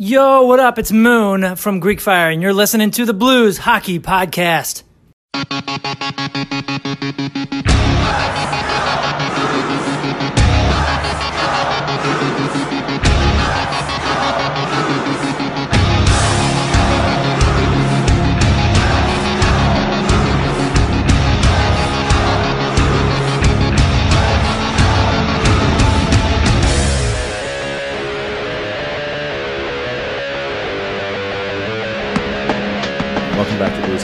Yo, what up? It's Moon from Greek Fire, and you're listening to the Blues Hockey Podcast.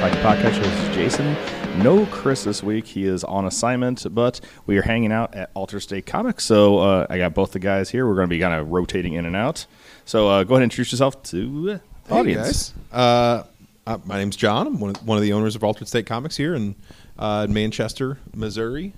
Welcome back to the Blues Hockey Podcast. This is Jason. No Chris this week. He is on assignment, but we are hanging out at Altered State Comics. So uh, I got both the guys here. We're going to be kind of rotating in and out. So uh, go ahead and introduce yourself to the Hey, audience. guys. Uh, uh, my name's John. I'm one of, one of the owners of Altered State Comics here in uh, Manchester, Missouri.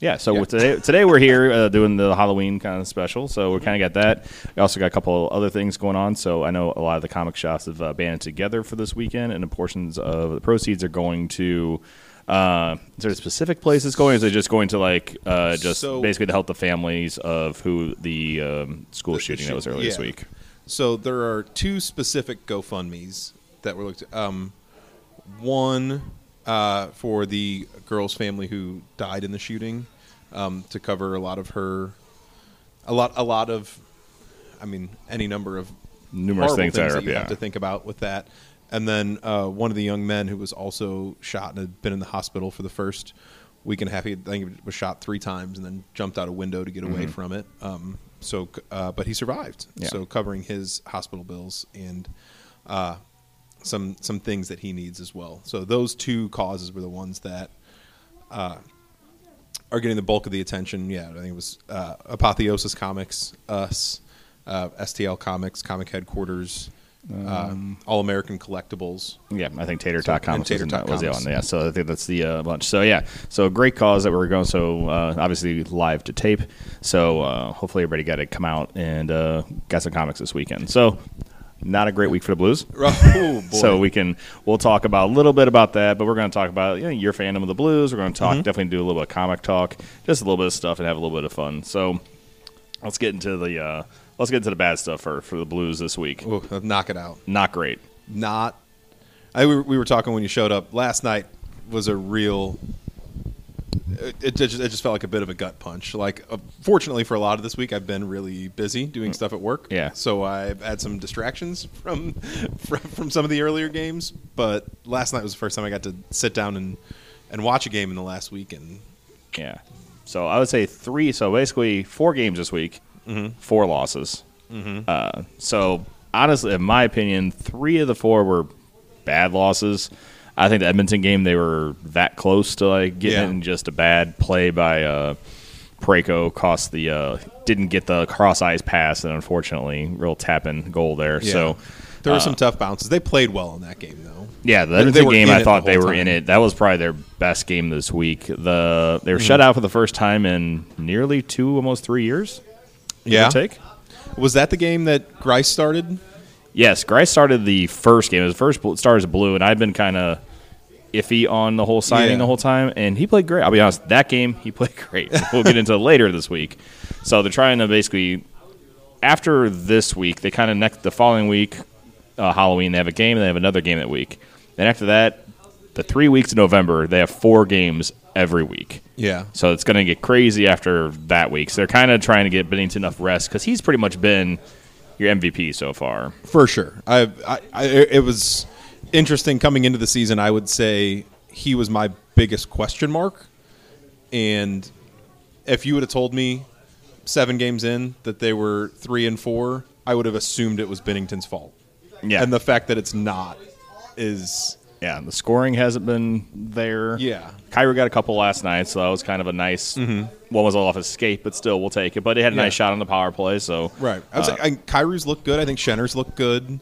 Yeah, so Yeah. today today we're here uh, doing the Halloween kind of special. So we kind of got that. We also got a couple other things going on. So I know a lot of the comic shops have uh, banded together for this weekend, and the portions of the proceeds are going to. Uh, is there a specific place it's going? Or is it just going to like uh, just So- basically to help the families of who the um, school The- shooting that was earlier this week? so there are two specific GoFundmes that were looked at. Um, one uh, for the girl's family who died in the shooting um, to cover a lot of her, a lot, a lot of, I mean, any number of Numerous horrible things that you yeah. have to think about with that. And then uh, one of the young men who was also shot and had been in the hospital for the first week and a half. He, I think he was shot three times and then jumped out a window to get away from it. Um, so, uh, but he survived. Mm-hmm. Yeah. So covering his hospital bills and uh, some some things that he needs as well. So those two causes were the ones that uh, are getting the bulk of the attention. Yeah, I think it was uh, Apotheosis Comics, us, uh, STL Comics, Comic Headquarters, um, All American Collectibles. Yeah, I think Tater So- Tot Comics was, Tater Tot was the Comics. one. Yeah, so I think that's the uh, bunch. So yeah, so a great cause that we're going. So uh, obviously live to tape. So uh, hopefully everybody got to come out and uh, got some comics this weekend. So not a great week for the Blues. Oh boy! So we can we'll talk about a little bit about that, but we're going to talk about you know, your fandom of the Blues. We're going to talk Mm-hmm. definitely do a little bit of comic talk, just a little bit of stuff, and have a little bit of fun. So let's get into the uh, let's get into the bad stuff for for the Blues this week. Ooh, knock it out. Not great. Not. I we were talking when you showed up last night. Was a real. It, it just it just felt like a bit of a gut punch. Like, uh, fortunately for a lot of this week, I've been really busy doing stuff at work. Yeah. So I've had some distractions from from, from some of the earlier games. But last night was the first time I got to sit down and and watch a game in the last week. And Yeah. So I would say three. So basically, four games this week, four losses. Uh, so honestly, in my opinion, three of the four were bad losses. I think the Edmonton game they were that close to like getting Yeah. it, and just a bad play by uh, Preco cost the uh, didn't get the cross eyes pass, and unfortunately, real tapping goal there. So. there were uh, some tough bounces. They played well in that game, though. Yeah, the Edmonton game, I thought the they were in it. That was probably their best game this week. The they were Mm-hmm. shut out for the first time in nearly two, almost three years. Yeah. take. Was that the game that Greiss started? Yes, Greiss started the first game. It was first start as blue, and I've been kind of iffy on the whole signing Yeah. the whole time, and he played great. I'll be honest, that game he played great. We'll get into it later this week. So they're trying to basically after this week, they kind of next the following week, uh, Halloween, they have a game, and they have another game that week. Then after that, the three weeks in November, they have four games every week. Yeah. So it's going to get crazy after that week. So they're kind of trying to get Binnington enough rest because he's pretty much been your MVP so far. For sure. I, I, I, it was interesting coming into the season. I would say he was my biggest question mark. And if you would have told me seven games in that they were three and four, I would have assumed it was Binnington's fault. Yeah. And the fact that it's not is Yeah, the scoring hasn't been there. Yeah. Kyrou got a couple last night, so that was kind of a nice one was all off his skate, but still we'll take it. But he had a Yeah. nice shot on the power play, so right. I was uh, like, I, Kyrou's looked good. I think Schenn's looked good.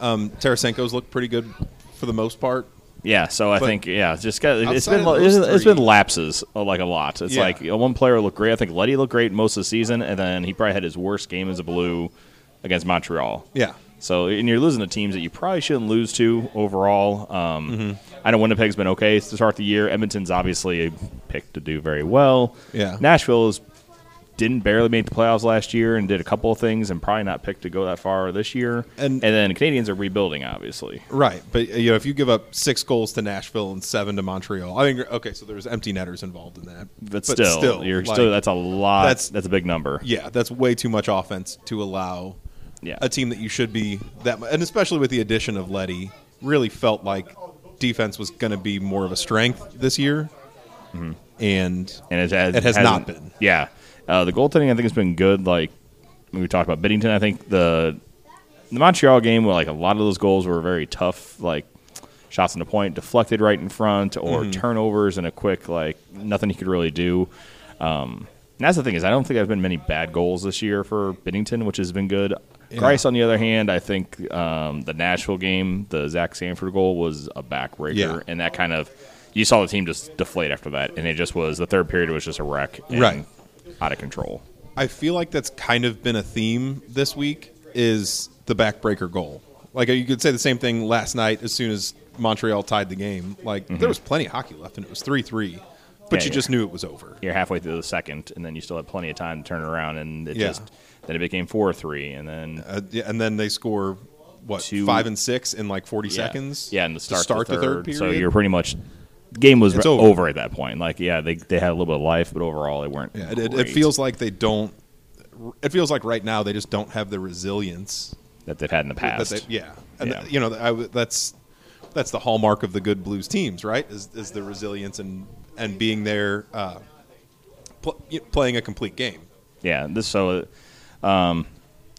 Um, Tarasenko's looked pretty good for the most part. yeah, so I But think yeah, just got it's been it's, it's been lapses uh, like a lot. It's Yeah. like uh, one player looked great. I think Leddy looked great most of the season, and then he probably had his worst game as a blue against Montreal. Yeah. So and you're losing to teams that you probably shouldn't lose to overall. Um, Mm-hmm. I know Winnipeg's been okay to start the year. Edmonton's obviously a pick to do very well. Yeah. Nashville is didn't barely make the playoffs last year and did a couple of things and probably not picked to go that far this year. And- and then Canadiens are rebuilding, obviously. Right, but you know, if you give up six goals to Nashville and seven to Montreal, I mean, okay, so there's empty netters involved in that. But, still, you're like, still that's a lot. that's- That's, a big number. yeah, that's way too much offense to allow Yeah. a team that you should be that, and especially with the addition of Leddy, really felt like defense was going to be more of a strength this year, and and it has It has hasn't- been. Yeah, uh, the goaltending I think has been good. Like when we talked about Binnington, I think the the Montreal game, where like a lot of those goals were very tough, like shots in the point deflected right in front, or Mm-hmm. turnovers and a quick like nothing he could really do. Um, and that's the thing is I don't think there's been many bad goals this year for Binnington, which has been good. Greiss, on the other hand, I think um, the Nashville game, the Zach Sanford goal was a backbreaker, Yeah. and that kind of you saw the team just deflate after that, and it just was the third period was just a wreck, and Right. out of control. I feel like that's kind of been a theme this week is the backbreaker goal. Like you could say the same thing last night as soon as Montreal tied the game. Like there was plenty of hockey left and it was 3-3, but. Yeah, you yeah. just knew it was over. You're halfway through the second, and then you still had plenty of time to turn around, and it Yeah. just then it became four three, and then Uh, and then they score what Two- 5 and 6 in like 40 yeah. seconds. yeah, and the to start, start the, third, period. So you're pretty much the game was re- over. over. at that point. Like yeah, they they had a little bit of life, but overall they weren't. yeah, it, it, feels like they don't it feels like right now they just don't have the resilience that they've had in the past. they, yeah. And Yeah. you know, I that's that's the hallmark of the good blues teams, right? Is, is the resilience and and being there uh, pl- playing a complete game. Yeah, this so, um,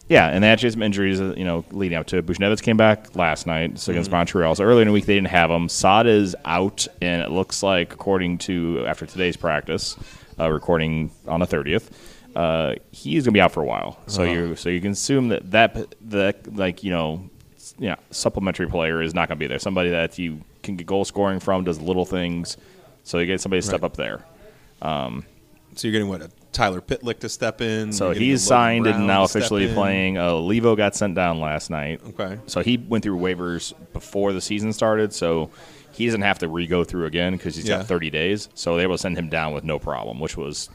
yeah, and they actually had some injuries, uh, you know, leading up to it. Buchnevich came back last night so against Montreal. So earlier in the week they didn't have him. Saad is out, and it looks like, according to after today's practice, uh, recording on the thirtieth, uh, he's gonna be out for a while. So you so you can assume that that that like you know, s- yeah, supplementary player is not gonna be there. Somebody that you can get goal scoring from, does little things. So you get somebody to step Right. up there. So you're getting what a Tyler Pitlick to step in. So he's a Logan signed and now officially playing. Uh, Levo got sent down last night. Okay. So he went through waivers before the season started, so he doesn't have to re-go through again because he's Yeah. got 30 days. So they were able to send him down with no problem, which was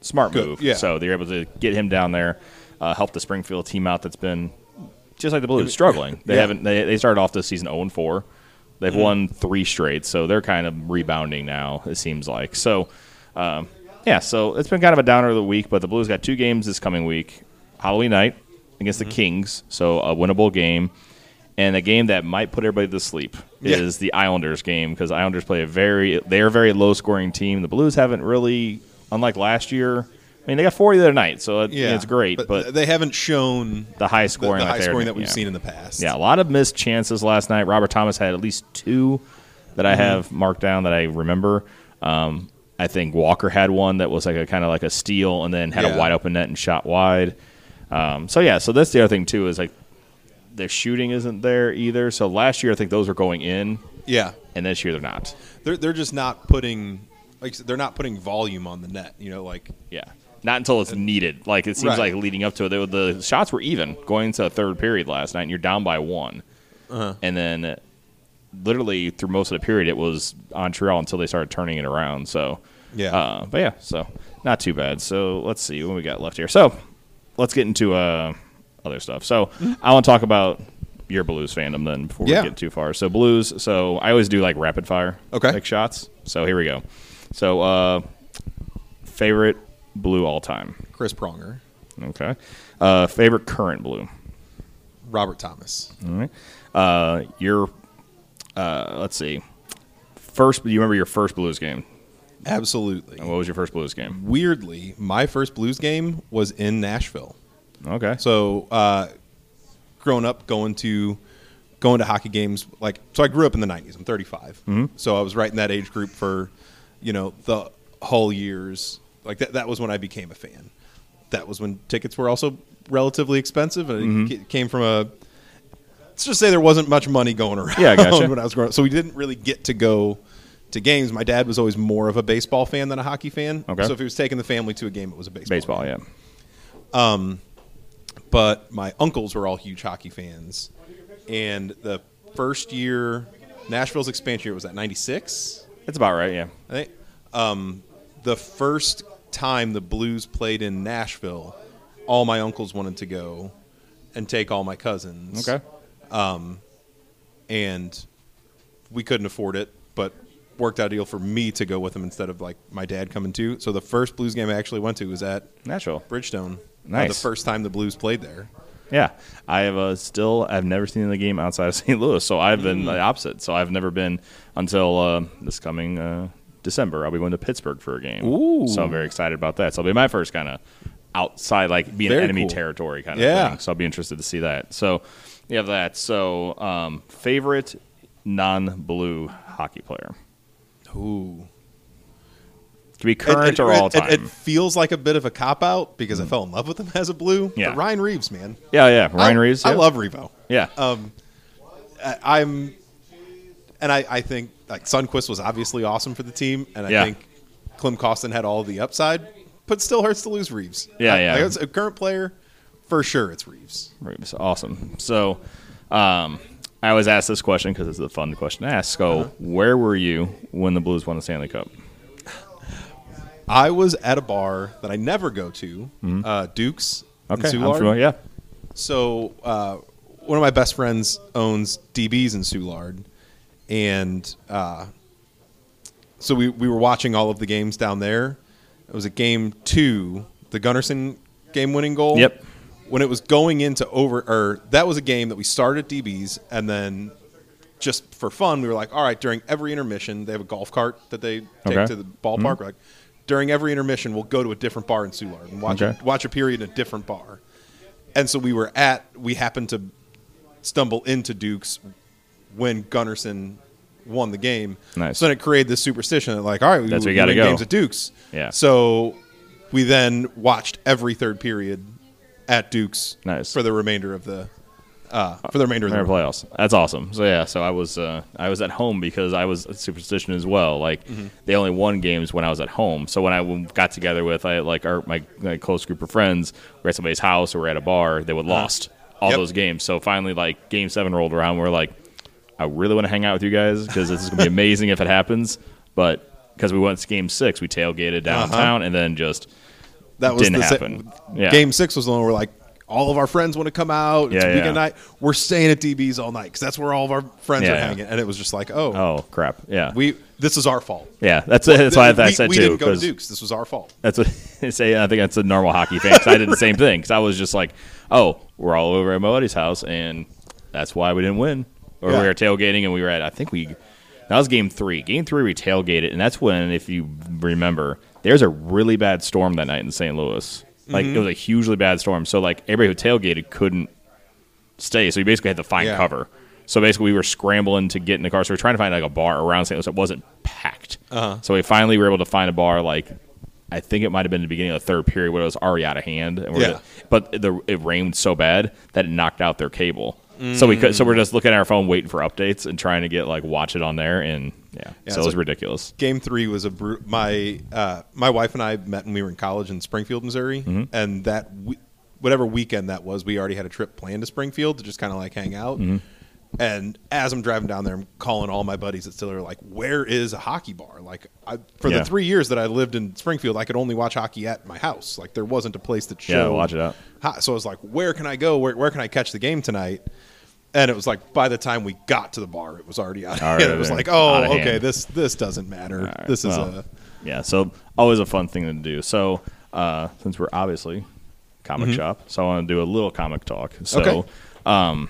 smart Good, move. yeah. So they're able to get him down there, uh, help the Springfield team out that's been just like the Blues struggling. They Yeah. haven't. They, they started off this season 0 and 4. They've Mm-hmm. won three straight, so they're kind of rebounding now. It seems like so. Um, yeah, so it's been kind of a downer of the week, but the Blues got two games this coming week: Halloween night against Mm-hmm. the Kings, so a winnable game, and a game that might put everybody to sleep Yeah. is the Islanders game because Islanders play a very they're a very low scoring team. The Blues haven't really, unlike last year. I mean, they got 40 the other night, so it, Yeah, it's great, but, they haven't shown the high the, scoring, the like high scoring that we've yeah. seen in the past. Yeah, a lot of missed chances last night. Robert Thomas had at least two that I have marked down that I remember. Um, I think Walker had one that was like a kind of like a steal, and then had Yeah. a wide open net and shot wide. Um, so yeah, so that's the other thing too is like their shooting isn't there either. So last year I think those were going in, yeah. and this year they're not. They're they're just not putting like they're not putting volume on the net. You know, like Yeah, not until it's needed. Like it seems Right. like leading up to it, they, the shots were even going into the third period last night, and you're down by one, Uh-huh. and then uh, literally through most of the period, it was Montreal until they started turning it around. So Yeah. uh, but yeah, so not too bad. So let's see what we got left here. So let's get into uh, other stuff. So I want to talk about your Blues fandom then before Yeah. we get too far. So Blues. So I always do like rapid fire, Okay. like shots. So here we go. So uh, favorite Blue all time. Chris Pronger, Okay. Uh, favorite current Blue. Robert Thomas. All right. Uh, your uh, let's see. First, you remember your first Blues game? Absolutely. And what was your first Blues game? Weirdly, my first Blues game was in Nashville. Okay. So, uh, growing up, going to going to hockey games, like so, I grew up in the '90s. I'm 35, Mm-hmm. so I was right in that age group for, you know, the whole years. Like that, that was when I became a fan. That was when tickets were also relatively expensive, and Mm-hmm. it came from a. Let's just say there wasn't much money going around Yeah, I gotcha. when I was growing up, so we didn't really get to go to games. My dad was always more of a baseball fan than a hockey fan. Okay. So if he was taking the family to a game, it was a baseball. Baseball, game yeah. but my uncles were all huge hockey fans. And the first year, Nashville's expansion year was at 96, That's about right, yeah. I think. Um, the first time the Blues played in Nashville, all my uncles wanted to go and take all my cousins. Okay. and we couldn't afford it, but worked out a deal for me to go with them instead of like my dad coming too. So the first Blues game I actually went to was at Nashville. Bridgestone. Nice. the first time the Blues played there. Yeah, I have uh, still I've never seen the game outside of St. Louis, so I've been the opposite. So I've never been until uh, this coming uh, December. I'll be going to Pittsburgh for a game. Ooh. So I'm very excited about that. So it'll be my first kind of outside, like being enemy cool. territory kind of Yeah. thing. So I'll be interested to see that. So you have that. So um, favorite non-blue hockey player Ooh. could be current It- or all time. It, feels like a bit of a cop out because I fell in love with him as a Blue. Yeah. Ryan Reaves, man. yeah, yeah. Ryan I, Reaves. I love Revo. Yeah. Um, I, I'm, and I, I think like Sundqvist was obviously awesome for the team, and I Yeah. think Klim Kostin had all the upside, but still hurts to lose Reaves. Yeah, I- yeah. like, as a current player, for sure, it's Reaves. Reaves. Awesome. So, um, I always ask this question because it's a fun question to ask. So, Uh-huh. where were you when the Blues won the Stanley Cup? I was at a bar that I never go to, uh, Duke's. Mm-hmm. Okay, I'm familiar. Yeah. So uh, one of my best friends owns DBs in Soulard, and uh, so we we were watching all of the games down there. It was a game two, the Gunnarsson game winning goal. Yep. When it was going into over, or that was a game that we started at DBs, and then just for fun, we were like, all right, during every intermission, they have a golf cart that they take Okay. Mm-hmm. to the ballpark. We're like, during every intermission, we'll go to a different bar in Soulard and watch Okay. watch a period in a different bar. And so we were at, we happened to stumble into Duke's when Gunnarsson won the game. Nice. So then it created this superstition that, like, all right, we, That's we you gotta win go. games at Duke's. Yeah. So we then watched every third period at Duke's Nice. for the remainder of the uh, for the remainder of the playoffs. That's awesome. So yeah, so I was uh, I was at home because I was a superstition as well. Like Mm-hmm. they only won games when I was at home. So when I got together with I like our my, my close group of friends, we're at somebody's house or we're at a bar, they would lost all Uh-huh. Yep. those games. So finally, like game seven rolled around, we're like, I really want to hang out with you guys because this is gonna be amazing if it happens. But because we went to game six, we tailgated uh-huh. downtown and then just that was Didn't the sa- happen. Yeah. Game six was the one where like all of our friends want to come out. It's Yeah, a yeah. weekend night. We're staying at DB's all night because that's where all of our friends Yeah, are hanging. And it was just like, oh, oh crap, yeah, we this is our fault. yeah. That's that's why I we, said we too. didn't go to Duke's. This was our fault. That's what say. I think that's a normal hockey fan. 'cause I did the same thing because I was just like, "Oh, we're all over at my buddy's house, and that's why we didn't win." Or Yeah. we were tailgating, and we were at. I think we that was game three. Game three, we tailgated, and that's when, if you remember, there's a really bad storm that night in St. Louis. Like Mm-hmm. it was a hugely bad storm. So like everybody who tailgated couldn't stay, so we basically had to find Yeah. cover. So basically, we were scrambling to get in the car. So we were trying to find like a bar around St. Louis that wasn't packed. Uh-huh. So we finally were able to find a bar like I think it might have been the beginning of the third period where it was already out of hand. And we're Yeah. but the, it rained so bad that it knocked out their cable. So we could, so we're just looking at our phone waiting for updates and trying to get like watch it on there and yeah, Yeah, so it was so- ridiculous. Game three was a bru- my uh, my wife and I met when we were in college in Springfield, Missouri, Mm-hmm. and that we- whatever weekend that was, we already had a trip planned to Springfield to just kind of like hang out. Mm-hmm. And as I'm driving down there, I'm calling all my buddies that still are like, "Where is a hockey bar?" Like, I, for Yeah. the three years that I lived in Springfield, I could only watch hockey at my house. Like, there wasn't a place that Yeah, watch it out. ho- So I was like, "Where can I go? Where where can I catch the game tonight?" And it was like by the time we got to the bar, it was already out. And it was like, "Oh, okay, hand. this this doesn't matter. Right, this is well, a." yeah. So always a fun thing to do. So uh, since we're obviously comic shop, so I want to do a little comic talk. So, Mm-hmm. Okay. um,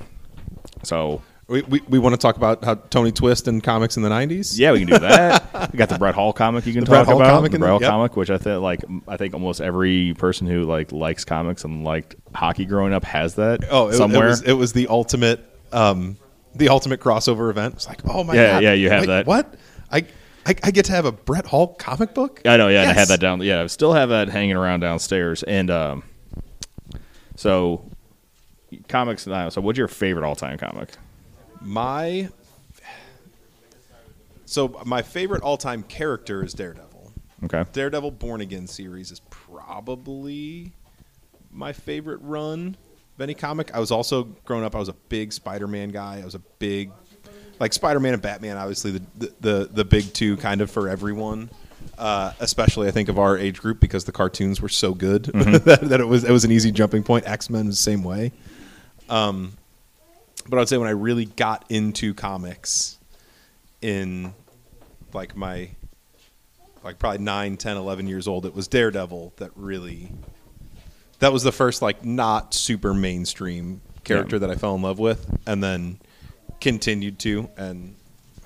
so We, we, we want to talk about how Tony Twist and comics in the '90s. Yeah, we can do that. we got the Brett Hull comic you can The Brett talk Hall about. comic the Brett Hull yep. comic, which I think like I think almost every person who like likes comics and liked hockey growing up has that. Oh, it, somewhere. It was, it was the ultimate, um, the ultimate crossover event. It's like, oh my Yeah, god, yeah, you have Wait, that. What? I, I I get to have a Brett Hull comic book. I know, yeah, and I had that down. Yeah, I still have that hanging around downstairs. And um, so comics now. So, what's your favorite all-time comic? My so my favorite all-time character is Daredevil. Okay, Daredevil Born Again series is probably my favorite run of any comic. I was also growing up. I was a big Spider-Man guy. I was a big like Spider-Man and Batman. Obviously, the the the, the big two kind of for everyone. Uh, especially, I think of our age group because the cartoons were so good Mm-hmm. that, that it was it was an easy jumping point. X Men the same way. Um, but I'd say when I really got into comics in like my like probably 9 10 11 years old it was daredevil that really that was the first like not super mainstream character Yeah. that i fell in love with and then continued to and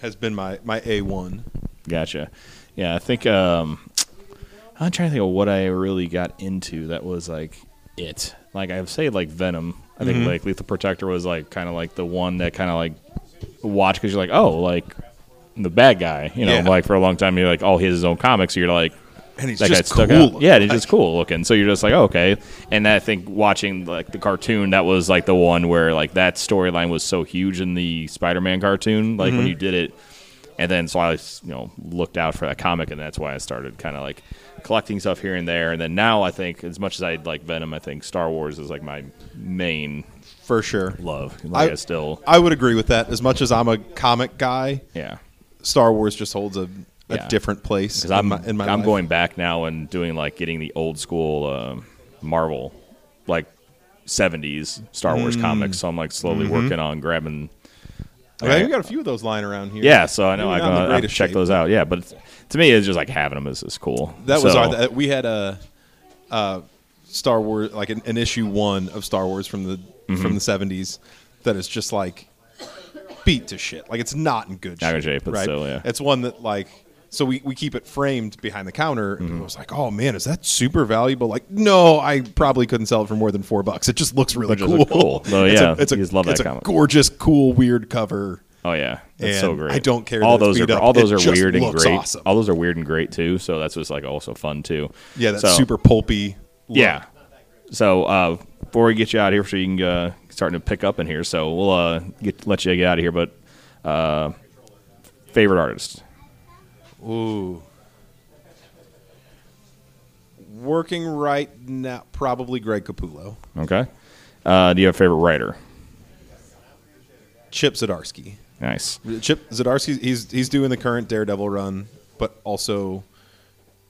has been my my a1 Gotcha. Yeah, I think um, I'm trying to think of what I really got into that was like it. Like I've said, like Venom. I think like Lethal Protector was like kind of like the one that kind of like watch because you're like, oh, like the bad guy. You know, Yeah. like for a long time you're like, oh, he has his own comics. So you're like, and he's that just cool out. Yeah, and he's just cool looking. So you're just like, oh, okay. And I think watching like the cartoon, that was like the one where like that storyline was so huge in the Spider-Man cartoon. Like Mm-hmm. when you did it, and then so I you know looked out for that comic, and that's why I started kind of like collecting stuff here and there. And then now I think as much as I like Venom, I think Star Wars is like my main for sure love. Like I, I- still, i would agree with that as much as i'm a comic guy yeah. star wars just holds a, a Yeah. different place Because I'm in my I'm life. going back now and doing like getting the old school um Marvel, like '70s Star Wars Mm. comics. So I'm like slowly Mm-hmm. working on grabbing. Okay, we got a few of those lying around here Yeah, so I know Maybe I'm not in the gonna I have to greatest check shape, those out. Yeah, but to me, it's just like having them is, is cool. That was our. that- We had a, uh Star Wars like an, an issue one of Star Wars from the Mm-hmm. from the seventies that is just like beat to shit. Like it's not in good Not shape. right? still, yeah. It's one that like. So we, we keep it framed behind the counter, Mm-hmm. and it was like, oh man, is that super valuable? Like, no, I probably couldn't sell it for more than four bucks. It just looks really is cool. cool. It's yeah, a, it's a, you just love that it's a comic. gorgeous, cool, weird cover. Oh yeah, that's so great. I don't care All that it's those are up. all those It are weird and great. awesome. All those are weird and great too. So that's just like also fun too. Yeah, that's So- super pulpy. look. Yeah. So uh, before we get you out of here, so you can uh, starting to pick up in here. So we'll uh, get let you get out of here. But uh, favorite artist? Ooh. Working right now, probably Greg Capullo. Okay. Uh, do you have a favorite writer? Chip Zdarsky. Nice. Chip Zdarsky, he's he's doing the current Daredevil run, but also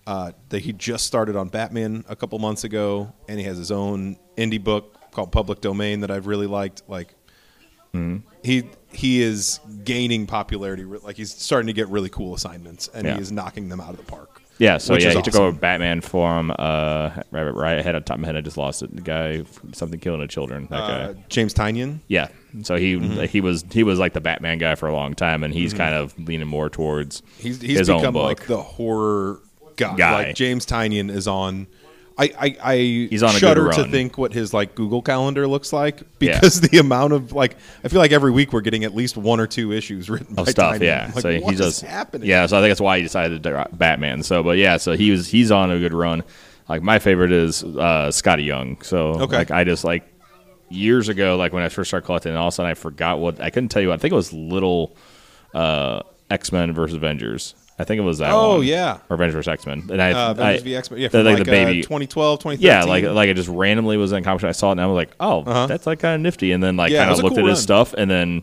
uh, that he just started on Batman a couple months ago, and he has his own indie book called Public Domain that I've really liked. Like he he is gaining popularity. Like he's starting to get really cool assignments, and Yeah. he is knocking them out of the park. Yeah. So yeah, he took over Batman from uh, right, right ahead of top of my head. I just lost it. The guy something killing the children. That Uh, guy. James Tynion. Yeah. So he Mm-hmm. he was he was like the Batman guy for a long time, and he's kind of leaning more towards He's he's his own become book. like the horror guy. Guy. Like James Tynion is on. I I, I He's on a good shudder to run. think what his like Google Calendar looks like because the amount of like I feel like every week we're getting at least one or two issues written by of stuff. Yeah, I'm like, so what he is does. happening. Yeah, so I think that's why he decided to do Batman. So, but yeah, so he was he's on a good run. Like my favorite is uh, Skottie Young. So Okay. like I just like years ago, like when I first started collecting, and all of a sudden I forgot what I couldn't tell you. I think it was Little uh, X Men versus Avengers. I think it was that. Oh, one. yeah. or Avengers X Men. And I, Uh, Avengers I- v X Men. Yeah, the- like like, the baby. uh, 2012, 2013. yeah, like like it just randomly was in a comic shop. I saw it and I was like, oh, Uh-huh. that's like kind of nifty. And then like Yeah, kind of looked cool at his run. stuff and then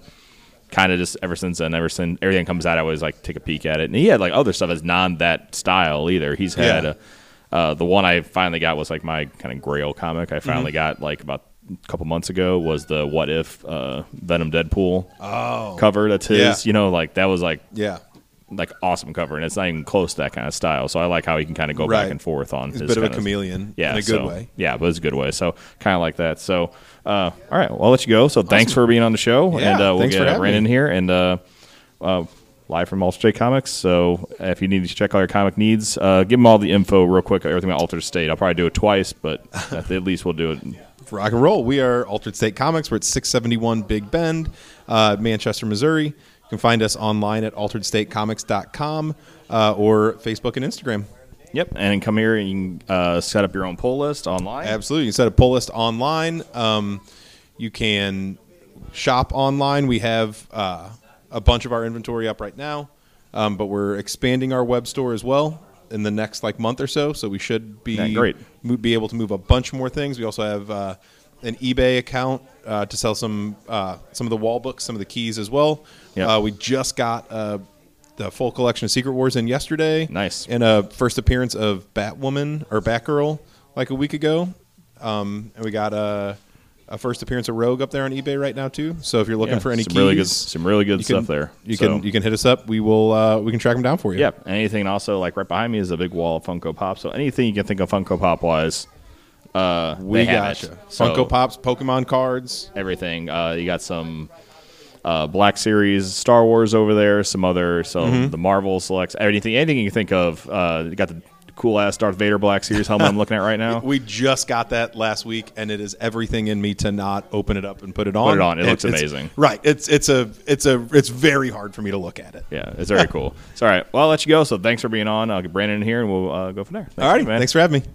kind of just ever since then, ever since everything comes out, I always like take a peek at it. And he had like other stuff that's non that style either. He's had Yeah. a, uh, the one I finally got was like my kind of Grail comic. I finally Mm-hmm. got like about a couple months ago was the What If uh, Venom Deadpool Oh, cover. That's his. Yeah. You know, like that was like yeah. Like awesome cover, and it's not even close to that kind of style. So I like how he can kind of go Right. back and forth on He's a his bit of a chameleon yeah, in a good so- way. Yeah, but it's a good way. So kind of like that. So uh, all right, well, I'll let you go. So thanks for being on the show, Yeah, and uh, we'll get Brandon here and uh, uh, live from Altered State Comics. So if you need to check all your comic needs, uh, give them all the info real quick. Everything about Altered State. I'll probably do it twice, but at least we'll do it. rock and roll. We are Altered State Comics. We're at 671 Big Bend, uh, Manchester, Missouri. You can find us online at alteredstatecomics.com uh, or Facebook and Instagram. Yep, and come here and you can uh, set up your own pull list online. Absolutely. You can set a pull list online. Um, you can shop online. We have uh, a bunch of our inventory up right now, um, but we're expanding our web store as well in the next like month or so. So we should be Yeah, great. mo- be able to move a bunch more things. We also have uh, an eBay account uh, to sell some uh, some of the wall books, some of the keys as well. Yep. Uh, we just got a the full collection of Secret Wars in yesterday. Nice. And a first appearance of Batwoman or Batgirl like a week ago. Um, and we got a, a first appearance of Rogue up there on eBay right now too. So if you're looking Yeah, for any some keys, really good, some really good you stuff can- there. You So- can you can hit us up. We will uh, we can track them down for you. Yep. Anything also like right behind me is a big wall of Funko Pop. So anything you can think of Funko Pop wise, uh, we got it. So Funko Pops, Pokemon cards. everything. Uh, you got some uh, Black Series Star Wars over there. Some other so Mm-hmm. the Marvel selects anything anything you can think of. Uh, you got the cool ass Darth Vader Black Series helmet I'm looking at right now. We just got that last week, and it is everything in me to not open it up and put it on. it on. It And looks it's- amazing. Right. It's it's a it's a it's very hard for me to look at it. Yeah, it's very cool. It's all right, well I'll let you go. So thanks for being on. I'll get Brandon in here and we'll uh, go from there. Thanks, All right. man. Thanks for having me.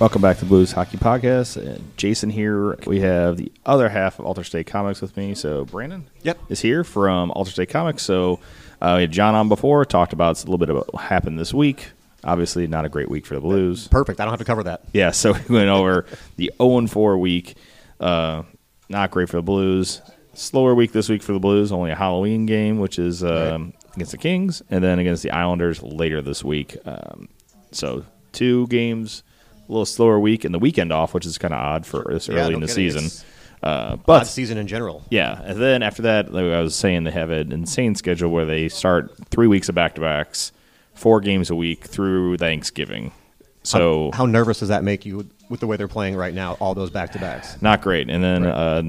Welcome back to Blues Hockey Podcast. Uh, Jason here. We have the other half of Altered State Comics with me. So Brandon, Yep. is here from Altered State Comics. So uh, we had John on before, talked about a little bit about what happened this week. Obviously, not a great week for the Blues. Perfect. I don't have to cover that. Yeah, so we went over the 0 4 week. Uh, not great for the Blues. Slower week this week for the Blues. Only a Halloween game, which is um, against the Kings, and then against the Islanders later this week. Um, so two games, a little slower week, and the weekend off, which is kind of odd for this early in the season. Uh, Odd but season in general. yeah, and then after that, like I was saying, they have an insane schedule where they start three weeks of back to backs, four games a week through Thanksgiving. So How nervous does that make you with, with the way they're playing right now? All those back to backs. not great. And then uh,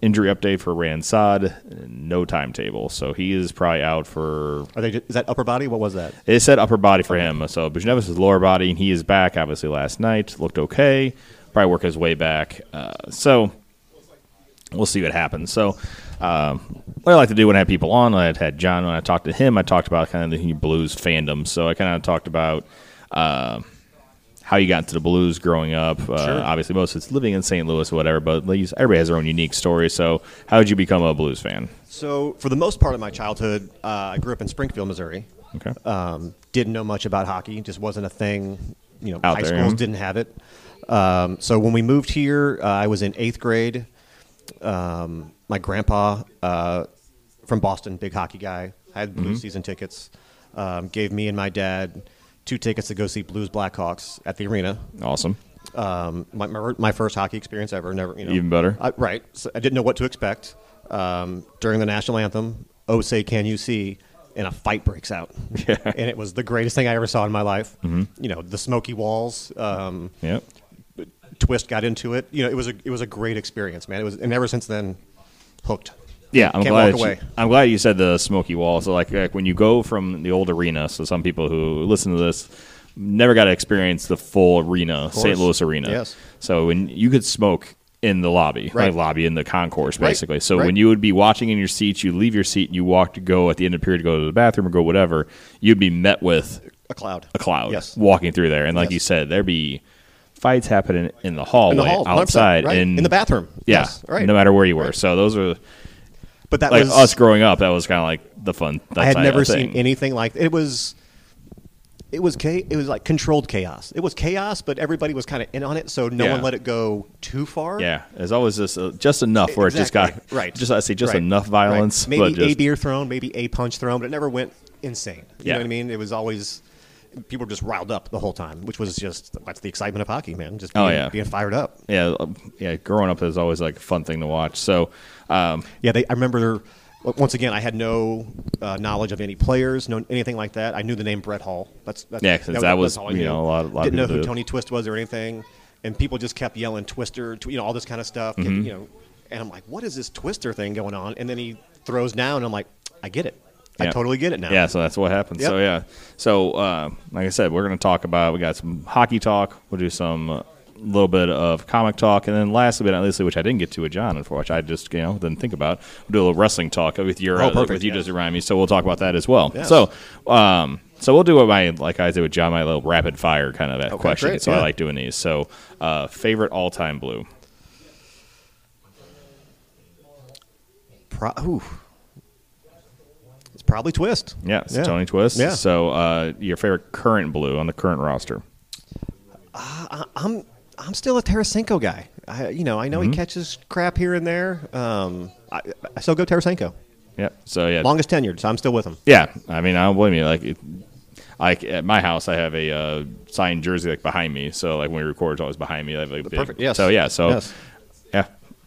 injury update for Rand Saad, no timetable, so he is probably out for. Are they? Is that upper body? What was that? It said upper body for him, so Buchnevich is lower body, and he is back. Obviously, last night looked okay. Probably work his way back. Uh, so we'll see what happens. So. Um, what I like to do when I have people on, I had, had John when I talked to him. I talked about kind of the blues fandom. So I kind of talked about uh, how you got into the blues growing up. Uh, Obviously, most it's living in St. Louis or whatever, but everybody has their own unique story. So, how did you become a blues fan? So, for the most part of my childhood, uh, I grew up in Springfield, Missouri. Okay. Um, didn't know much about hockey. Just wasn't a thing. You know, Out high there, schools yeah. didn't have it. Um, so when we moved here, uh, I was in eighth grade. Um, my grandpa uh, from Boston, big hockey guy, had Mm-hmm. Season tickets. Um, gave me and my dad two tickets to go see Blues Blackhawks at the arena. Awesome. Um, my, my my first hockey experience ever. Never, you know, Even better. I, right. So I didn't know what to expect. Um, during the national anthem, "Oh Say Can You See," and a fight breaks out, Yeah. and it was the greatest thing I ever saw in my life. You know, the smoky walls. Um, Yep. Twist got into it. You know, it was a it was a great experience, man. It was, and ever since then, hooked. Yeah, I'm Can't glad. walk you- I'm glad you said the smoky wall. So, like, like when you go from the old arena, so some people who listen to this never got to experience the full arena, St. Louis arena. Yes. So when you could smoke in the lobby, Right. like lobby in the concourse, Right. basically. So Right. when you would be watching in your seats, you leave your seat and you walk to go at the end of the period to go to the bathroom or go whatever, you'd be met with A cloud. a cloud Yes. walking through there, and like Yes. you said, there'd be fights happening in the hallway, In the hall, outside, right. in, In the bathroom. Yeah, Yes, right. No matter where you were. Right. So those are But that like was us growing up. That was kind of like the fun. That I had never seen anything like it was. It was cha- It was like controlled chaos. It was chaos, but everybody was kind of in on it, so no Yeah. one let it go too far. Yeah, there's always just uh, just enough where it just got right. Just I say just Right. enough violence, Right. Maybe but just, a beer thrown, maybe a punch thrown, but it never went insane. You Yeah. know what I mean? It was always people were just riled up the whole time, which was just that's the excitement of hockey, man. Just Oh, being, yeah. being fired up. yeah, um, yeah. Growing up is always like a fun thing to watch. So um, Yeah, they, I remember. Once again, I had no uh, knowledge of any players, no anything like that. I knew the name Brett Hull. That's, that's Yeah, 'cause that was, all I you knew. know, a lot- a lot Didn't know who do. Tony Twist was or anything, and people just kept yelling Twister, tw- you know, all this kind of stuff. Mm-hmm. You know, and I'm like, what is this Twister thing going on? And then he throws down, and I'm like, I get it. I totally get it now. Yeah, so that's what happened. So yeah, so uh, like I said, we're going to talk about. We got some hockey talk. We'll do some uh, little bit of comic talk, and then lastly but not leastly, which I didn't get to with John, unfortunately, I just you know didn't think about. We'll do a little wrestling talk with your Oh, uh, perfect, with you yes. just remind me. So we'll talk about that as well. Yes. So um, so we'll do what my like I did with John, my little rapid fire kind of Okay, question. great, so I like doing these. So uh, favorite all time blue. Pro- ooh. It's probably Twist. Yeah, it's Tony Twist. Yeah. So uh, your favorite current blue on the current roster. I'm I'm still a Tarasenko guy. I, you know, I know Mm-hmm. he catches crap here and there. Um, I, I still go Tarasenko. Yeah. So yeah, Longest tenured, so I'm still with him. Yeah, I mean, I don't blame you. Like, it, like at my house, I have a uh, signed jersey like behind me. So like when we record, it's always behind me. Like big, perfect, yes. So yeah, so Yes. yeah.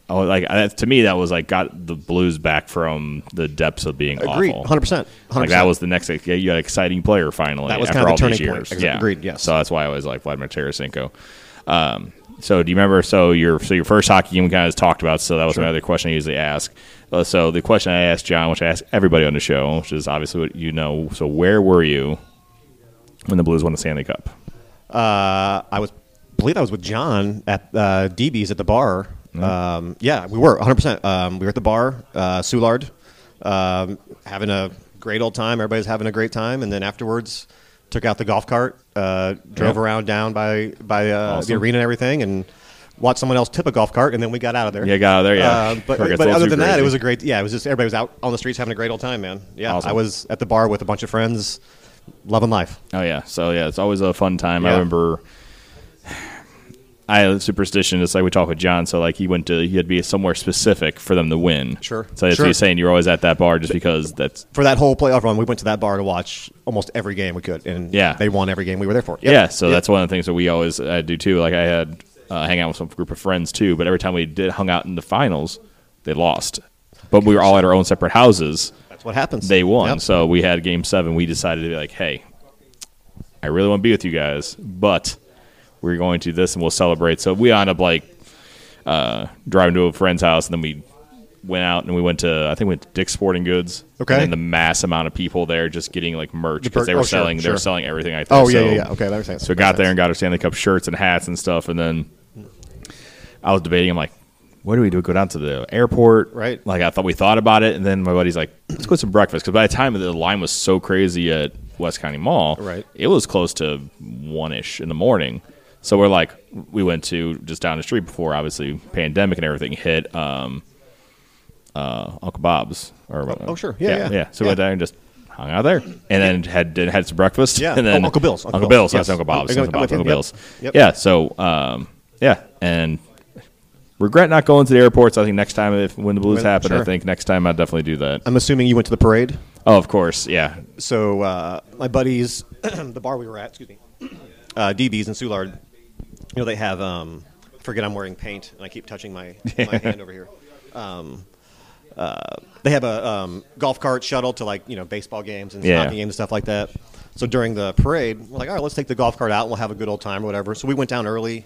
Oh, like I- to me, that was like got the Blues back from the depths of being Agreed, 100%, Like that was the next. Yeah, you got an exciting player finally. That was after kind of the all these turning point. years. Ex- Yeah, agreed, yes. So that's why I was like Vladimir Tarasenko. Um, so do you remember? So your so your first hockey game we kind of talked about. So that was another question I usually ask. Uh, so the question I asked John, which I ask everybody on the show, which is obviously what you know. So where were you when the Blues won the Stanley Cup? Uh, I was believe I was with John at uh, DB's at the bar. Um, yeah, we were 100. percent um, We were at the bar, uh, Soulard, um, having a great old time. Everybody's having a great time, and then afterwards, took out the golf cart, uh, drove Yeah. around down by by uh, the arena and everything, and watched someone else tip a golf cart, and then we got out of there. Yeah, got out of there, yeah. Uh, but Before it gets but other than that, it was a great. Yeah, it was just everybody was out on the streets having a great old time, man. Yeah, Awesome. I was at the bar with a bunch of friends, loving life. Oh yeah, so yeah, it's always a fun time. I remember. I had a superstition. It's like we talked with John. So like he went to he had to be somewhere specific for them to win. Sure. So that's Sure. what he's saying. You're always at that bar just because that's for that whole playoff run, we went to that bar to watch almost every game we could, and Yeah. they won every game we were there for. Yep. yeah. So Yep. that's one of the things that we always uh, do too. Like I had uh, hang out with some group of friends too. But every time we did hung out in the finals, they lost. But we were all at our own separate houses. that's what happens. They won. Yep. So we had game seven. We decided to be like, hey, I really want to be with you guys, but we're going to this and we'll celebrate. So we ended up like uh, driving to a friend's house, and then we went out and we went to I think we went to Dick's Sporting Goods. Okay. And then the mass amount of people there just getting like merch The because per- they were oh, sure, selling they sure. were selling everything. I think. Oh yeah, so, yeah, yeah. Okay, that makes sense. So we got there and got our Stanley Cup shirts and hats and stuff, and then I was debating. I'm like, what do we do? Go down to the airport, Right. Like I thought we thought about it, and then my buddy's like, let's go get some breakfast because by the time the line was so crazy at West County Mall, Right. It was close to one ish in the morning. So we're like, we went to just down the street before obviously pandemic and everything hit. Um, uh, Uncle Bob's or oh, sure. Yeah, yeah. So we went Yeah. there and just hung out there, and then had had some breakfast. Yeah. and then Oh, Uncle Bill's. Uncle, Uncle Bill's. Bill's, yes. Uncle Bob's. Uncle, Bob's. Uncle. Bill's. Yep. Yeah. So um, yeah, and regret not going to the airports. I think next time if when the Blues When- happen, I think next time I'd definitely do that. I'm assuming you went to the parade. Oh, of course. Yeah. So uh, my buddies, the bar we were at, excuse me, uh, DB's in Soulard. You know they have. Um, I forget I'm wearing paint and I keep touching my my hand over here. Um, uh, they have a um, golf cart shuttle to like you know baseball games and Yeah. hockey games and stuff like that. So during the parade, we're like, all right, let's take the golf cart out and we'll have a good old time or whatever. So we went down early,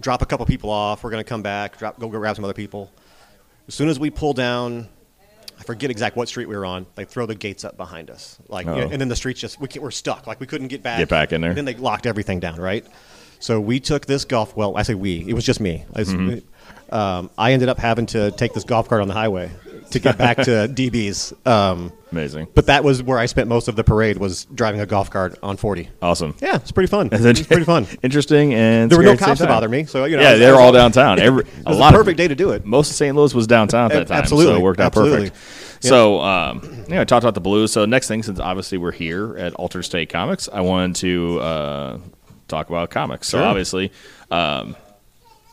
drop a couple people off. We're gonna come back, drop, go grab some other people. As soon as we pull down, I forget exact what street we were on. They throw the gates up behind us, like, Oh. and then the streets just we we're stuck. Like we couldn't get back. Get back in there. And then they locked everything down, right? So we took this golf. Well, I say we. It was just me. I, Mm-hmm. um, I ended up having to take this golf cart on the highway to get back to DB's. Um, Amazing. but that was where I spent most of the parade was driving a golf cart on 40. Awesome. Yeah, it's pretty fun. It's pretty fun. Interesting and There were no scary at the cops to bother me, so you know. Yeah, was- they were all downtown. Every, a lot perfect of, day to do it. Most of St. Louis was downtown at that time, absolutely. so it worked out Absolutely. perfect. So, um, yeah, I talked about the Blues. So, next thing, since obviously we're here at Altered State Comics, I wanted to uh, talk about comics. So, Sure. obviously, um,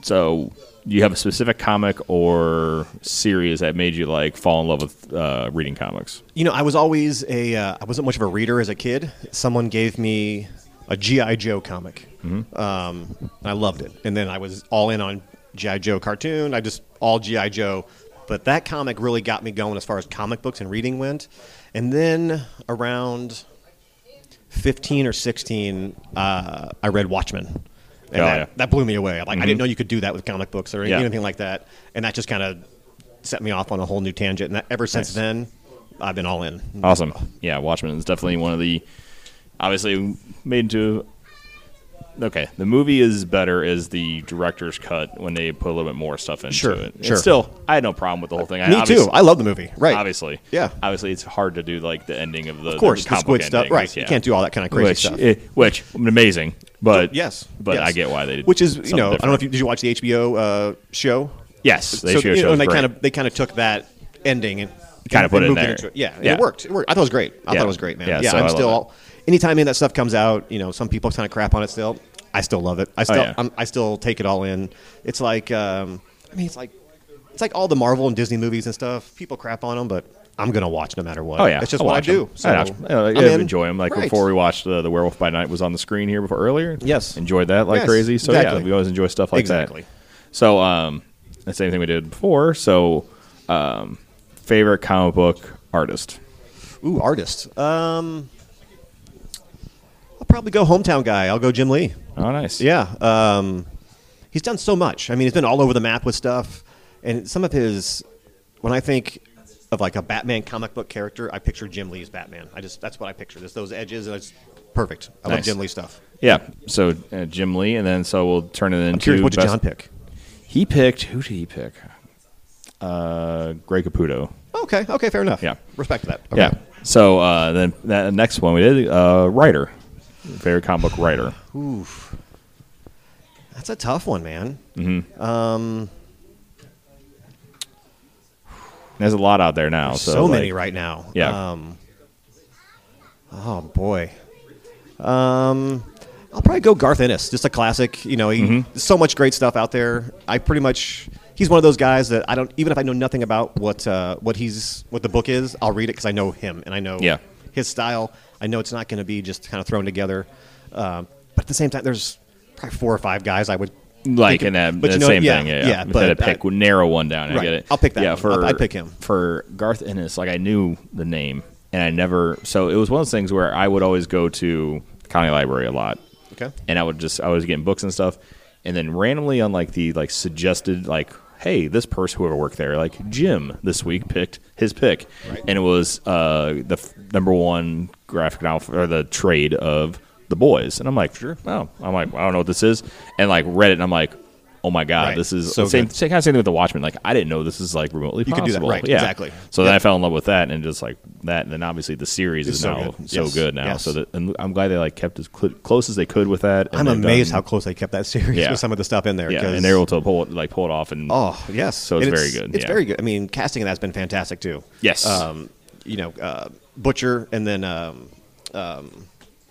so you have a specific comic or series that made you like fall in love with uh, reading comics. You know, I was always a. Uh, I wasn't much of a reader as a kid. Someone gave me a GI Joe comic. Mm-hmm. Um, I loved it, and then I was all in on GI Joe cartoon. I just all GI Joe, but that comic really got me going as far as comic books and reading went. And then around fifteen or sixteen, uh, I read Watchmen. And Oh, that, yeah. Mm-hmm. that blew me away. Like I didn't know you could do that with comic books or Yeah. anything like that, and that just kind of set me off on a whole new tangent. And that, ever since Nice. then, I've been all in. Awesome. Yeah, Watchmen is definitely one of the obviously made into okay, the movie is better as the director's cut when they put a little bit more stuff into Sure, it. And sure. still, I had no problem with the whole thing. I Me too. I love the movie. Right. Obviously, Yeah. Obviously, it's hard to do like the ending of the Of course, the squid stuff. Right. You can't do all that kind of crazy which, stuff. eh, which amazing, but yes. but yes. I get why they did. Which is, you something know, I don't know if different. you did you watch the HBO uh, show? yes, the so HBO you know, show and they kind of they kind of took that ending and Kinda and put it in moved there. into it. Yeah, Yeah. it worked. It worked. I thought it was great. I Yeah. thought it was great, man. Yeah, Yeah, so I I'm love still. Anytime any that stuff comes out, you know, some people kind of crap on it. Still, I still love it. I still, Oh, yeah. I'm, I still take it all in. It's like, um, I mean, it's like, it's like all the Marvel and Disney movies and stuff. People crap on them, but I'm gonna watch no matter what. Oh yeah, it's just I'll what I do. them. So I, watch 'em. Uh, I'm in. enjoy them. Like Right. before we watched uh, the Werewolf by Night was on the screen here before earlier. Yes. enjoyed that like Yes, crazy. So yeah, we always enjoy stuff like Exactly. that. So um, the same thing we did before. So um, favorite comic book artist. Ooh, artist. Um, I'll probably go hometown guy. I'll go Jim Lee. Oh, nice. Yeah, um, he's done so much. I mean, he's been all over the map with stuff, and some of his. When I think of like a Batman comic book character, I picture Jim Lee's Batman. I just that's what I picture. Just those edges, and it's perfect. I love Jim Lee stuff. Yeah. So uh, Jim Lee, and then so we'll turn it into. I'm curious, what did John pick? He picked. Who did he pick? Uh, Greg Capullo. Okay, okay, fair enough. Yeah. respect that. Okay. Yeah. So uh, then that next one we did uh, writer, favorite comic book writer. Oof, that's a tough one, man. Mm-hmm. Um, There's a lot out there now. so So, like, many right now. Yeah. Um, oh boy. Um, I'll probably go Garth Ennis, just a classic. You know, he Mm-hmm. so much great stuff out there. I pretty much he's one of those guys that I don't even if I know nothing about what uh, what he's what the book is, I'll read it because I know him and I know Yeah. His style. I know it's not going to be just kind of thrown together. Um, but at the same time, there's probably four or five guys I would like in that, but you know, same yeah, thing. Yeah, yeah, Instead but of pick I- narrow one down. I get it. I'll pick that Yeah, one. for I'd- I'd pick him. for Garth Ennis. Like I knew the name, and I never. So it was one of those things where I would always go to county library a lot. Okay. and I would just I was getting books and stuff, and then randomly on like the like suggested like, hey, this person whoever worked there, like Jim this week picked his pick, Right. and it was uh, the f- number one graphic novel or the trade of the boys, and I'm like, sure, oh, I'm like, I don't know what this is, and like read it, and I'm like. Oh my God! Right. This is So same, same kind of same thing with the Watchmen. Like I didn't know this is like remotely You could do that, possible. right, Yeah, exactly. So then I fell in love with that, and just like that, and then obviously the series It's is so now good. so Yes. good now. Yes. So that, and I'm glad they like kept as cl- close as they could with that. I'm amazed done- how close they kept that series Yeah. with some of the stuff in there. yeah, and they're able to pull it, like pull it off and Oh yes, So it's And very good, It's yeah. very good. I mean, casting in that's been fantastic too. Yes. Um, you know, uh, Butcher and then um,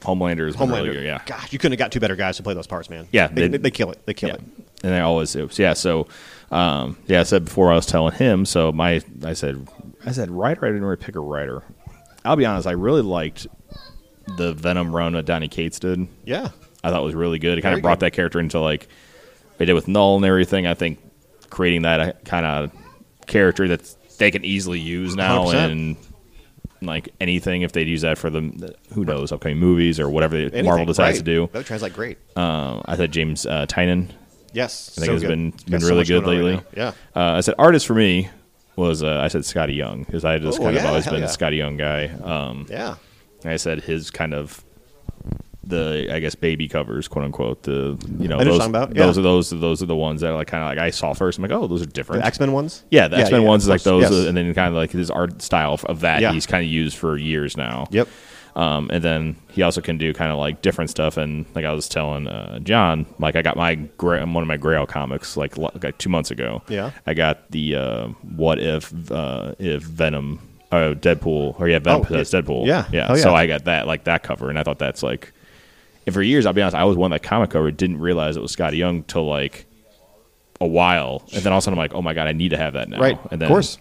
Homelander is Homelander. really good. Yeah, Gosh, you couldn't have got two better guys to play those parts, man. Yeah, they, they- they, they kill it. They kill yeah. it. And I always it was, yeah. So um, yeah, I said before I was telling him. So my I said I said writer. I didn't really pick a writer. I'll be honest. I really liked the Venom run that Donny Cates did. Yeah. I thought was really good. It kind Very of brought good. that character into like they did with Knull and everything. I think creating that kind of character that they can easily use now 100%. and like anything if they'd use that for the who knows upcoming movies or whatever Anything, Marvel decides right. to do. That would translate great. Uh, I said James uh, Tynion. Yes, I think so it's good. been Got been so really much good going on right lately. now. Yeah. Uh, I said artist for me was uh, I said Skottie Young because I just Oh, kind of yeah, always hell been yeah. a Skottie Young guy. Um, Yeah. and I said his kind of the I guess baby covers, quote unquote. The you know I know what you're those talking about, those are those those are the ones that like kind of like I saw first. I'm like, oh, those are different. The X Men ones. yeah, the X Men ones is like those, uh, and then kind of like his art style of that Yeah. he's kind of used for years now. Yep. Um, and then he also can do kind of like different stuff. And like I was telling uh, John, like I got my Gra- one of my Grail comics like, like two months ago. Yeah. I got the uh, what if uh, if Venom, uh, Deadpool, or yeah, Venom Oh. Deadpool. Yeah. yeah. Oh, yeah. So I got that like that cover, and I thought that's like. And for years, I'll be honest, I was one that comic cover. Didn't realize it was Scott Young till like a while, and then all of a sudden I'm like, oh my god, I need to have that now. Right. And then of course.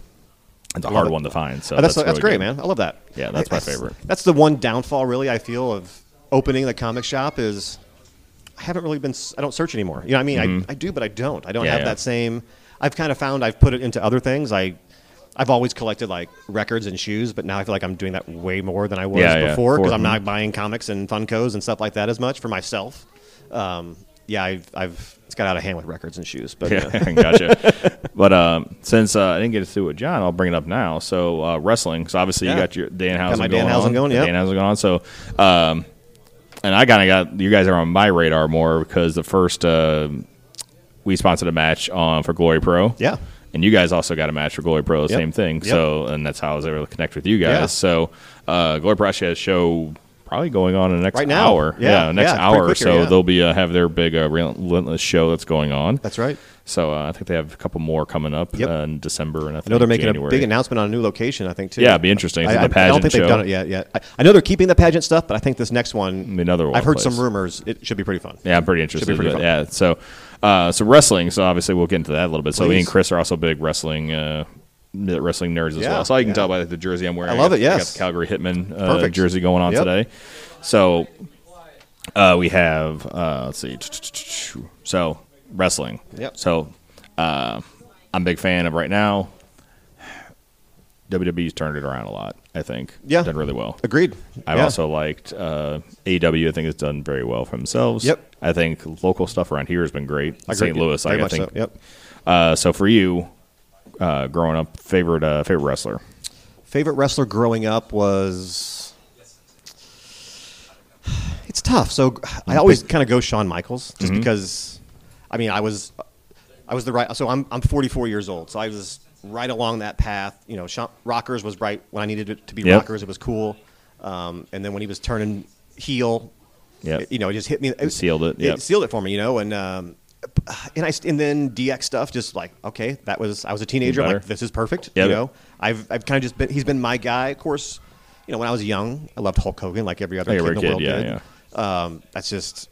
It's a hard it. one to find. So Oh, that's that's, really great, good. man. I love that. Yeah, that's my favorite. That's the one downfall, really. I feel of opening the comic shop is I haven't really been. I don't search anymore. You know, what I mean, I, I do, but I don't. I don't Mm-hmm. Yeah, have yeah. that same. I've kind of found I've put it into other things. I. I've always collected like records and shoes, but now I feel like I'm doing that way more than I was Yeah, before because I'm not buying comics and Funkos and stuff like that as much for myself. Um, yeah, I've, I've it's got out of hand with records and shoes, but uh, Yeah, gotcha. but um, since uh, I didn't get it with John, I'll bring it up now. So uh, wrestling. So obviously Yeah. you got your Danhausen my going Danhausen on. going, yeah. Danhausen going on. So um, and I kind of got you guys are on my radar more because the first uh, we sponsored a match on for Glory Pro. Yeah. And you guys also got a match for Glory Pro, the Yep. same thing. Yep. So, and that's how I was able to connect with you guys. Yeah. So, uh, Glory Pro actually a show probably going on in the next Right now. hour. Yeah, next yeah, it's pretty hour. or so yeah. they'll be uh, have their big uh, relentless show that's going on. That's right. So uh, I think they have a couple more coming up Yep. uh, in December and I, I know they're making January. a big announcement on a new location. I think too. Yeah, it'd be interesting. I, I- I don't think they've done it yet. Yet I, I know they're keeping the pageant stuff, but I think this next one, Another one I've heard place. some rumors. It should be pretty fun. Yeah, I'm pretty interested. pretty but yeah, so uh, so wrestling. So obviously we'll get into that a little bit. So me and Chris are also big wrestling uh, wrestling nerds as Yeah, well. So you can yeah. tell by the jersey I'm wearing. I love got- it, I got the Calgary Hitman uh, jersey going on Yep. today. So uh, we have uh, let's see. So wrestling. Yep. So uh, I'm a big fan of right now. WWE's turned it around a lot. I think. Yeah. done really well. Agreed. I've Yeah. also liked uh, AEW. I think it's done very well for themselves. Yep. I think local stuff around here has been great. I. St. Louis, like, I think. so. Yep. Uh, so for you, uh, growing up, favorite uh, favorite wrestler? Favorite wrestler growing up was. It's tough. So I always kind of go Shawn Michaels just Mm-hmm. because, I mean, I was, I was the right. So I'm I'm 44 years old. So I was right along that path. You know, Shawn, Rockers was right when I needed it to be Yep. Rockers. It was cool. Um, and then when he was turning heel, it- you know, it just hit me. It, sealed it, yep. sealed it for me. You know, and um, and I and then DX stuff just like okay, that was I was a teenager. I'm like this is perfect. Yep. You know, I've I've kind of just been he's been my guy. Of course, you know when I was young, I loved Hulk Hogan like every other Like kid in the world yeah, did. Um, that's just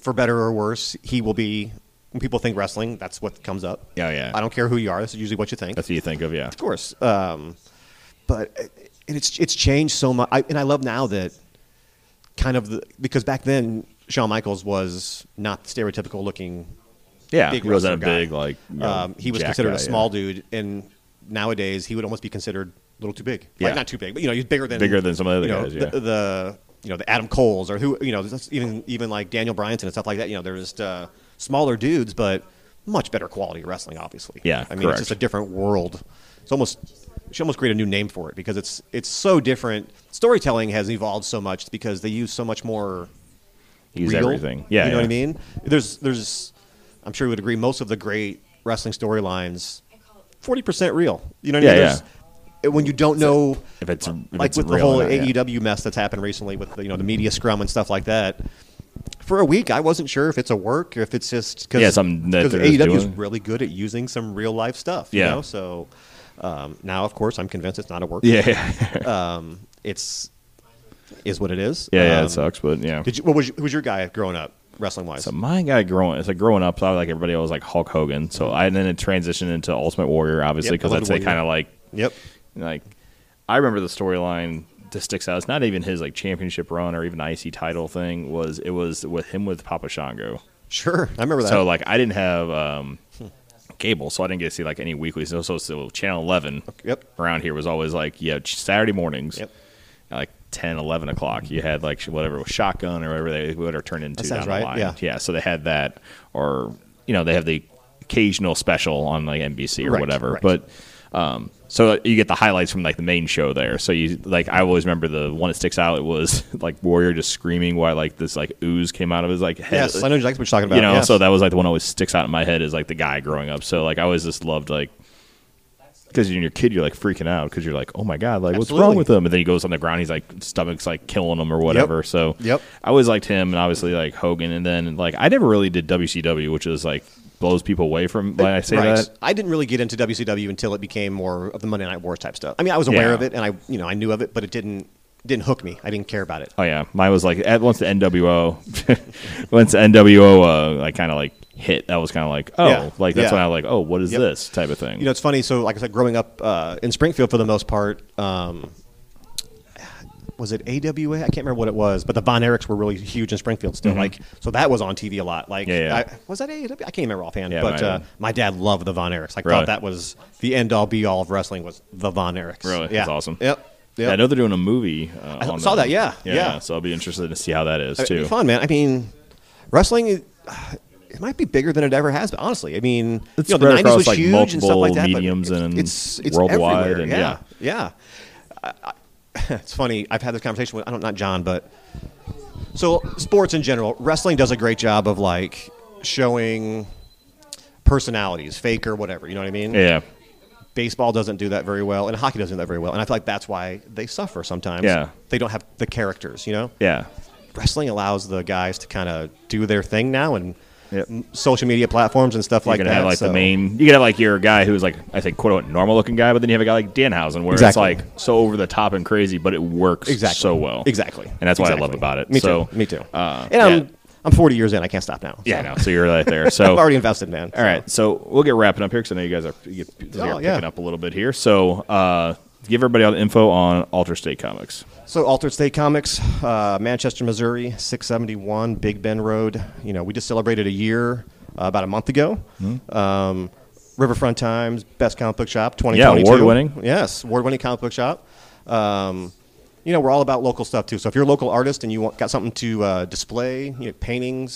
for better or worse. He will be when people think wrestling. That's what comes up. Yeah, yeah. I don't care who you are. This is usually what you think. That's what you think of, yeah. Of course. Um, but it, it's it's changed so much, I, and I love now that kind of the because back then Shawn Michaels was not stereotypical looking. Yeah, big he wasn't a big like. you know, Um, he was considered guy, a small yeah. dude, and nowadays he would almost be considered a little too big. Yeah. Like, not too big, but you know he's bigger than Bigger than some of the other know, guys, yeah. The, the you know the Adam Coles or who you know even even like Daniel Bryanson and stuff like that. You know they're just uh, smaller dudes, but much better quality wrestling. Obviously, Yeah, I mean correct. it's just a different world. It's almost should almost create a new name for it because it's it's so different. Storytelling has evolved so much because they use so much more He's real. everything. Yeah, you know yeah. what I mean. There's there's I'm sure you would agree. Most of the great wrestling storylines, forty percent real. You know what I Yeah, mean? yeah. There's- When you don't know, If it's if like it's with the whole not, yeah. AEW mess that's happened recently with the, you know the media scrum and stuff like that. For a week, I wasn't sure if it's a work or if it's just because Yeah, something that AEW is really good at using some real life stuff. You Yeah. know? so um, now of course I'm convinced it's not a work. Yeah, yeah, um, it's is what it is. yeah, yeah. Um, It sucks, but yeah. Did you? What was your, who was your guy growing up, wrestling wise? So my guy growing, it's like growing up. So I was like everybody else, like Hulk Hogan. So I then it transitioned into Ultimate Warrior, obviously, Yep, because love that's like kind of like Yep. like I remember the storyline that sticks out. It's not even his like championship run or even IC title thing. Was it was with him with Papa Shango. Sure, I remember that. So like I didn't have um, cable, so I didn't get to see like any weeklies. So, so, so Channel Eleven Yep. around here was always like yeah Saturday mornings. Yep. Like 10, 11 o'clock. You had like whatever was shotgun or whatever they would have turned into down the right, line. yeah. yeah. So they had that, or you know they have the occasional special on like NBC or Right, whaver. right. But um, so you get the highlights from like the main show there. So you like I always remember the one that sticks out. It was like Warrior just screaming while like this like ooze came out of his like head. yes, I know exactly what you're talking about. You know, yes. so that was like the one that always sticks out in my head is like the guy growing up. So like I always just loved like because you're your kid, you're like freaking out because you're like, oh my god, like what's wrong with him? And then he goes on the ground, he's like stomach's like killing him or whatever. So Yep. I always liked him and obviously like Hogan. And then like I never really did WCW, which is like blows people away from when I say right. that. I didn't really get into WCW until it became more of the Monday Night Wars type stuff. I mean, I was aware Yeah. of it and I, you know, I knew of it, but it didn't didn't hook me. I didn't care about it. Oh yeah, mine was like at once the NWO, once the NWO uh, like kind of like hit, that was kind of like oh, Yeah. like that's Yeah. when I like oh, what is Yep. this type of thing? You know, it's funny. So, like I said, growing up uh, in Springfield for the most part, um, was it AWA? I can't remember what it was, but the Von Erichs were really huge in Springfield still. Like, so that was on TV a lot. Like, Mm-hmm. Yeah, yeah. I, was that AWA? I can't remember offhand. Yeah, but might uh, my dad loved the Von Erichs. I Really? thought that was the end all be all of wrestling was the Von Erichs. Really? Yeah. That's awesome. Yep. Yep. Yeah, I know they're doing a movie. Uh, I saw that, yeah, yeah, yeah. So I'll be interested to see how that is too. fun, man. I mean, wrestling. It, might be bigger than it ever has, but honestly, I mean, It's you know, the '90s was like, huge and stuff like that. multiple but and it's it's worldwide and- yeah, yeah. I, I, it's funny. I've had this conversation with I don't not John, but So sports in general, wrestling does a great job of like showing personalities, fake or whatever. You know what I mean? Yeah. Baseball doesn't do that very well, and hockey doesn't do that very well. And I feel like that's why they suffer sometimes. Yeah. They don't have the characters. You know. Yeah. Wrestling allows the guys to kind of do their thing now, and Yep. social media platforms and stuff You're like gonna that. have like so- the main. You could have like your guy who's like I think quote unquote normal looking guy, but then you have a guy like Danhausen where Exactly. it's like so over the top and crazy, but it works exactly so well. Exactly, and that's what I love about it. Me so, too. Me too. Uh, and yeah. I'm I'm 40 years in. I can't stop now. yeah, so. I know. So you're right there. So I've already invested, man. All right, so we'll get wrapping up here because I know you guys are you get, Oh, you're yeah. picking up a little bit here. So uh, give everybody all the info on Altered State Comics. So Altered State Comics, uh, Manchester, Missouri, 671 Big Bend Road. You know, we just celebrated a year uh, about a month ago. Hmm. Um, Riverfront Times, best comic book shop, 2022. award-winning. Yes, award-winning comic book shop. Um, you know, we're all about local stuff too. So if you're a local artist and you want, got something to uh, display, you know, paintings,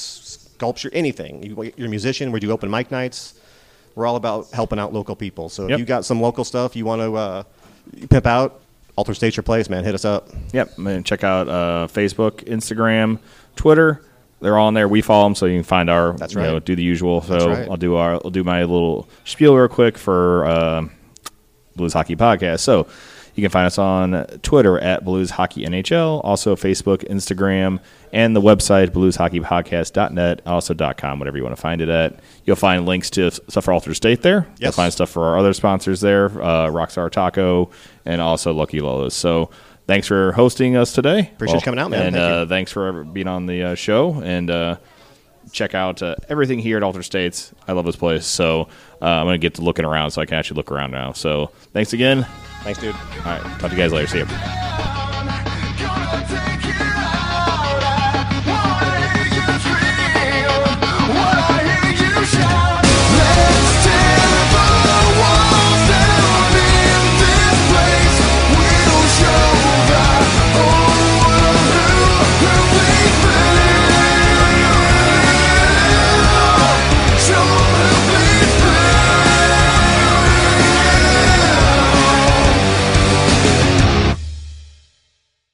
sculpture, anything, you, you're a musician, we do open mic nights. We're all about helping out local people. So Yep. if you got some local stuff you want to uh, pimp out, Altered State's your place, man. Hit us up. Yep, and check out uh, Facebook, Instagram, Twitter. They're all on there. We follow them, so you can find our. That's You know, right. do the usual. So right. I'll do our. I'll do my little spiel real quick for uh, Blues Hockey Podcast. So you can find us on Twitter at Blues Hockey NHL, also Facebook, Instagram, and the website blueshockeypodcast.net, also .com, whatever you want to find it at. You'll find links to stuff for Altered State there. You'll find stuff for our other sponsors there, uh, Rockstar Taco, and also Lucky Lola's. So thanks for hosting us today. Appreciate you coming out, man. And Thank uh, thanks for being on the uh, show. And uh, check out uh, everything here at Altered States. I love this place. So uh, I'm going to get to looking around so I can actually look around now. So thanks again. Thanks, dude. All right. Talk to you guys later. See you.